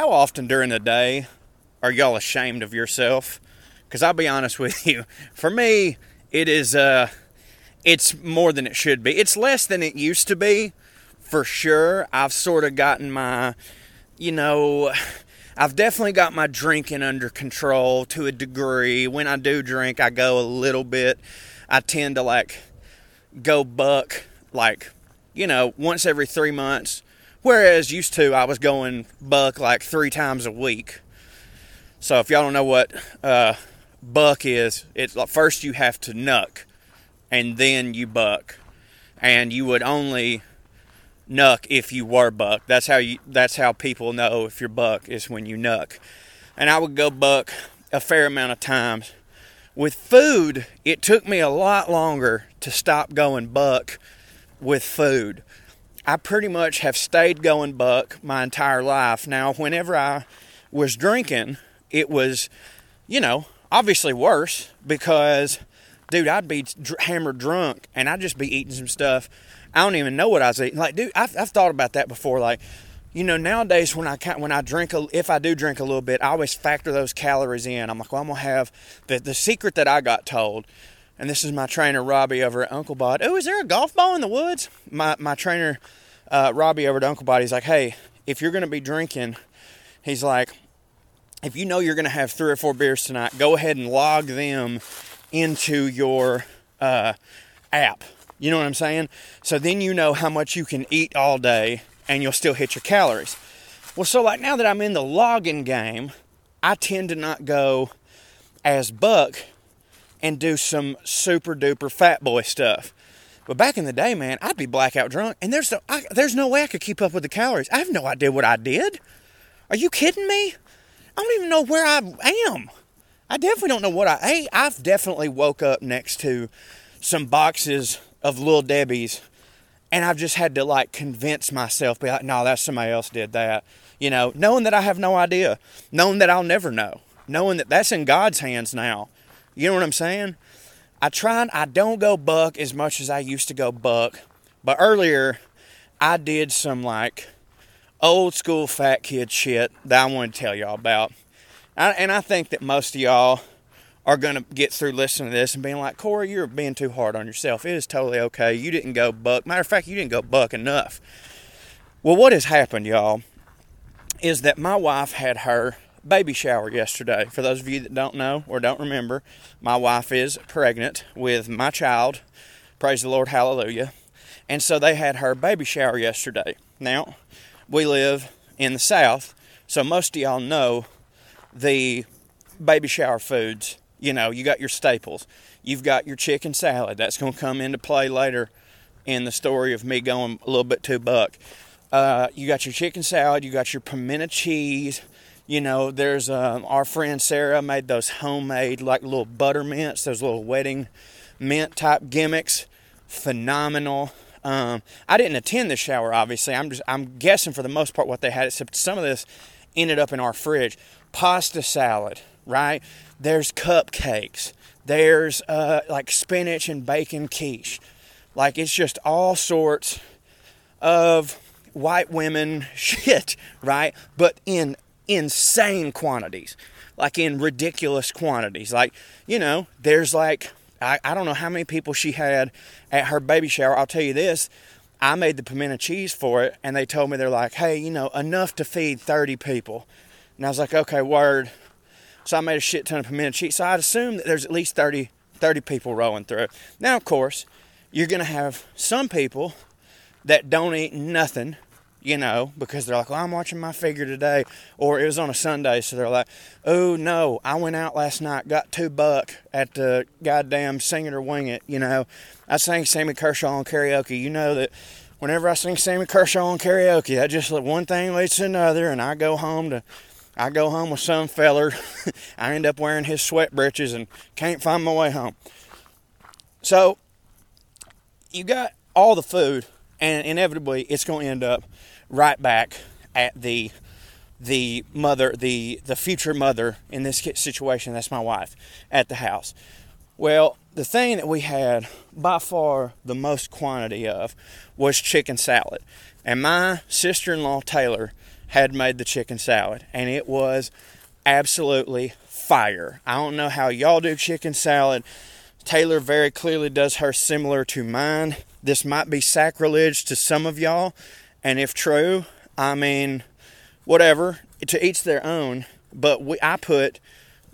How often during the day are y'all ashamed of yourself? Because I'll be honest with you, for me, it is uh, it's more than it should be. It's less than it used to be, for sure. I've sort of gotten my, you know, I've definitely got my drinking under control to a degree. When I do drink, I go a little bit. I tend to like go buck like, you know, once every three months. Whereas used to, I was going buck like three times a week. So if y'all don't know what uh, buck is, it's like first you have to nuck, and then you buck, and you would only nuck if you were buck. That's how you. That's how people know if you're buck is when you nuck. And I would go buck a fair amount of times. With food, it took me a lot longer to stop going buck with food. I pretty much have stayed going buck my entire life. Now, whenever I was drinking, it was, you know, obviously worse because, dude, I'd be hammered drunk and I'd just be eating some stuff. I don't even know what I was eating. Like, dude, I've, I've thought about that before. Like, you know, nowadays when I when I drink, a, if I do drink a little bit, I always factor those calories in. I'm like, well, I'm gonna have the the secret that I got told and this is my trainer Robbie over at Uncle Bod. Oh, is there a golf ball in the woods? My my trainer uh, Robbie over at Uncle Bod. He's like, hey, if you're to be drinking, he's like, if you know you're to have three or four beers tonight, go ahead and log them into your uh, app. You know what I'm saying? So then you know how much you can eat all day, and you'll still hit your calories. Well, so like now that I'm in the logging game, I tend to not go as buck and do some super duper fat boy stuff. But back in the day, man, I'd be blackout drunk, and there's no, I, there's no way I could keep up with the calories. I have no idea what I did. Are you kidding me? I don't even know where I am. I definitely don't know what I ate. I've definitely woke up next to some boxes of Little Debbie's, and I've just had to like convince myself, be like, no, that's somebody else did that. You know, knowing that I have no idea, knowing that I'll never know, knowing that that's in God's hands now. You know what I'm saying? I try I don't go buck as much as I used to go buck, but earlier I did some like old school fat kid shit that I want to tell y'all about. I, and I think that most of y'all are going to get through listening to this and being like, Corey, you're being too hard on yourself. It is totally okay. You didn't go buck. Matter of fact, you didn't go buck enough. Well, what has happened, y'all, is that my wife had her baby shower yesterday. For those of you that don't know or don't remember, my wife is pregnant with my child. Praise the Lord, hallelujah. And so they had her baby shower yesterday. Now, we live in the South, so most of y'all know the baby shower foods. You know, you got your staples. You've got your chicken salad. That's going to come into play later in the story of me going a little bit too buck. Uh, you got your chicken salad. You got your pimento cheese you know, there's uh, our friend Sarah made those homemade like little butter mints, those little wedding mint type gimmicks. Phenomenal. Um, I didn't attend the shower, obviously. I'm just I'm guessing for the most part what they had, except some of this ended up in our fridge. Pasta salad, right? There's cupcakes. There's uh, like spinach and bacon quiche. Like it's just all sorts of white women shit, right? But in insane quantities, like in ridiculous quantities. Like, you know, there's like, I, I don't know how many people she had at her baby shower. I'll tell you this I made the pimento cheese for it, and they told me, they're like, hey, you know, enough to feed 30 people. And I was like, okay, word. So I made a shit ton of pimento cheese. So I'd assume that there's at least 30, 30 people rolling through. Now, of course, you're going to have some people that don't eat nothing you know, because they're like, well, I'm watching my figure today, or it was on a Sunday, so they're like, oh no, I went out last night, got two buck at the goddamn Sing It or Wing It, you know. I sang Sammy Kershaw on karaoke. You know that whenever I sing Sammy Kershaw on karaoke, that just one thing leads to another, and I go home to, I go home with some feller. I end up wearing his sweat breeches and can't find my way home. So, you got all the food, and inevitably it's going to end up right back at the the mother, the the future mother in this situation. That's my wife at the house. Well, the thing that we had by far the most quantity of was chicken salad, and my sister-in-law Taylor had made the chicken salad, and it was absolutely fire. I don't know how y'all do chicken salad. Taylor very clearly does her similar to mine. This might be sacrilege to some of y'all, and if true, I mean, whatever, to each their own. But we, I put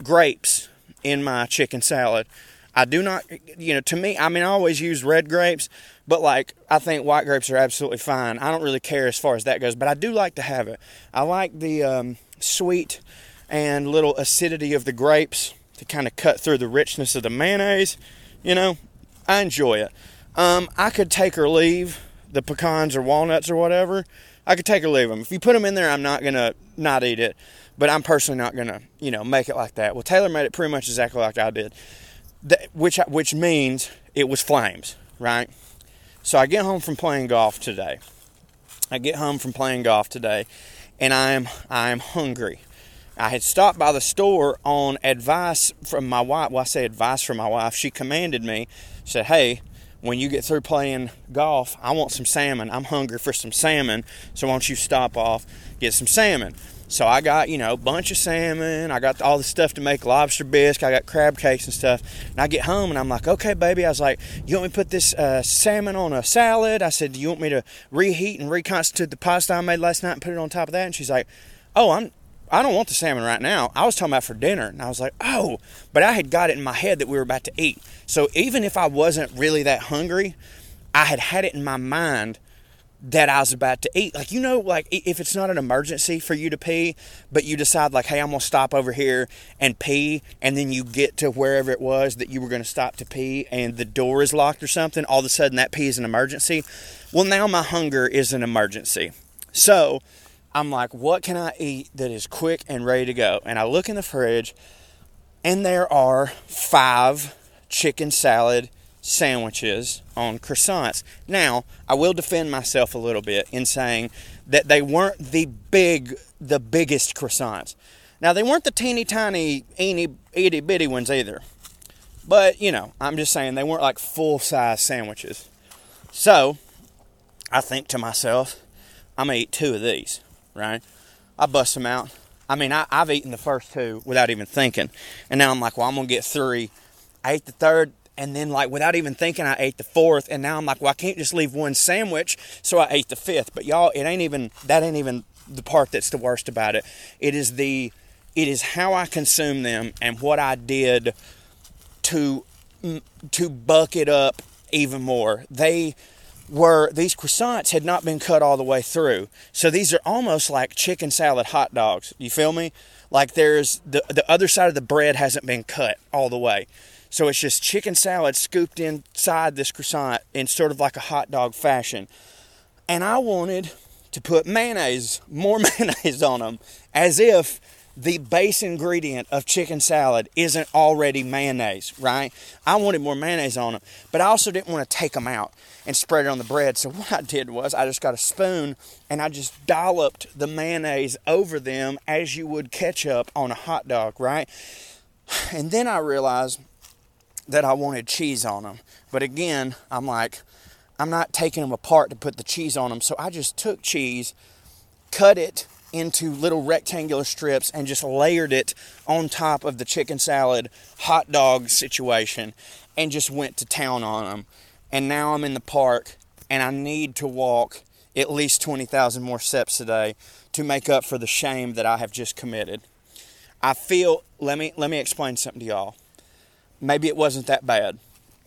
grapes in my chicken salad. I do not, you know, to me, I mean, I always use red grapes, but like, I think white grapes are absolutely fine. I don't really care as far as that goes, but I do like to have it. I like the um, sweet and little acidity of the grapes to kind of cut through the richness of the mayonnaise. You know, I enjoy it. Um, I could take or leave the pecans or walnuts or whatever. I could take or leave them. If you put them in there, I'm not gonna not eat it. But I'm personally not gonna, you know, make it like that. Well, Taylor made it pretty much exactly like I did, that, which which means it was flames, right? So I get home from playing golf today. I get home from playing golf today, and I'm I'm hungry. I had stopped by the store on advice from my wife. Well, I say advice from my wife. She commanded me, said, "Hey, when you get through playing golf, I want some salmon. I'm hungry for some salmon. So why don't you stop off, get some salmon?" So I got, you know, a bunch of salmon. I got all the stuff to make lobster bisque. I got crab cakes and stuff. And I get home and I'm like, okay, baby. I was like, you want me to put this uh, salmon on a salad? I said, do you want me to reheat and reconstitute the pasta I made last night and put it on top of that? And she's like, oh, I'm I don't want the salmon right now. I was talking about for dinner. And I was like, oh, but I had got it in my head that we were about to eat. So even if I wasn't really that hungry, I had had it in my mind that I was about to eat. Like, you know, like if it's not an emergency for you to pee, but you decide, like, hey, I'm going to stop over here and pee, and then you get to wherever it was that you were going to stop to pee, and the door is locked or something, all of a sudden that pee is an emergency. Well, now my hunger is an emergency. So, I'm like, what can I eat that is quick and ready to go? And I look in the fridge, and there are five chicken salad sandwiches on croissants. Now, I will defend myself a little bit in saying that they weren't the big, the biggest croissants. Now, they weren't the teeny tiny, eeny, itty bitty ones either. But, you know, I'm just saying they weren't like full size sandwiches. So, I think to myself, I'm going to eat two of these right? I bust them out. I mean, I, have eaten the first two without even thinking. And now I'm like, well, I'm going to get three. I ate the third, and then, like, without even thinking, I ate the fourth. And now I'm like, well, I can't just leave one sandwich. So I ate the fifth. But y'all, it ain't even, that ain't even the part that's the worst about it. It is the, it is how I consume them and what I did to, to buck it up even more. They, were these croissants had not been cut all the way through. So these are almost like chicken salad hot dogs. You feel me? Like there's the the other side of the bread hasn't been cut all the way. So it's just chicken salad scooped inside this croissant in sort of like a hot dog fashion. And I wanted to put mayonnaise, more mayonnaise on them, as if the base ingredient of chicken salad isn't already mayonnaise, right? I wanted more mayonnaise on them, but I also didn't want to take them out and spread it on the bread. So what I did was I just got a spoon and I just dolloped the mayonnaise over them as you would ketchup on a hot dog, right? And then I realized that I wanted cheese on them. But again, I'm like, I'm not taking them apart to put the cheese on them. So I just took cheese, cut it into little rectangular strips and just layered it on top of the chicken salad hot dog situation and just went to town on them. And now I'm in the park and I need to walk at least 20,000 more steps a day to make up for the shame that I have just committed. I feel let me let me explain something to y'all. Maybe it wasn't that bad.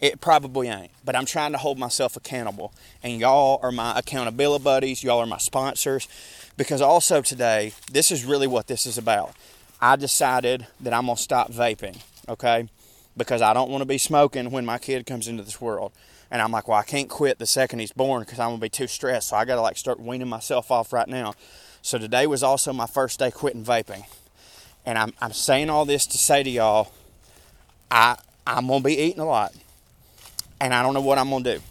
It probably ain't, but I'm trying to hold myself accountable. And y'all are my accountability buddies, y'all are my sponsors because also today, this is really what this is about. I decided that I'm to stop vaping, okay? Because I don't want to be smoking when my kid comes into this world. And I'm like, well, I can't quit the second he's born because I'm to be too stressed. So I got to like start weaning myself off right now. So today was also my first day quitting vaping. And I'm, I'm saying all this to say to y'all, I, I'm to be eating a lot. And I don't know what I'm going to do.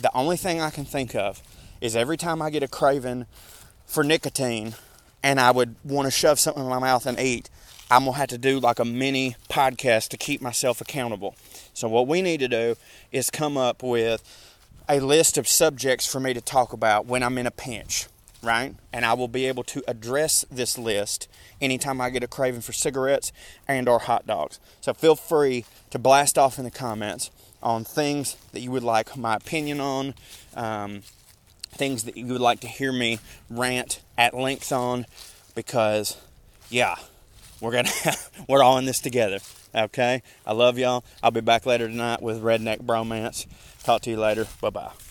The only thing I can think of is every time I get a craving for nicotine and I would want to shove something in my mouth and eat, I'm going to have to do like a mini podcast to keep myself accountable. So, what we need to do is come up with a list of subjects for me to talk about when I'm in a pinch. right? And I will be able to address this list anytime I get a craving for cigarettes and or hot dogs. So feel free to blast off in the comments on things that you would like my opinion on, um, things that you would like to hear me rant at length on, because yeah, we're gonna we're all in this together. Okay, I love y'all. I'll be back later tonight with Redneck Bromance. Talk to you later. Bye bye.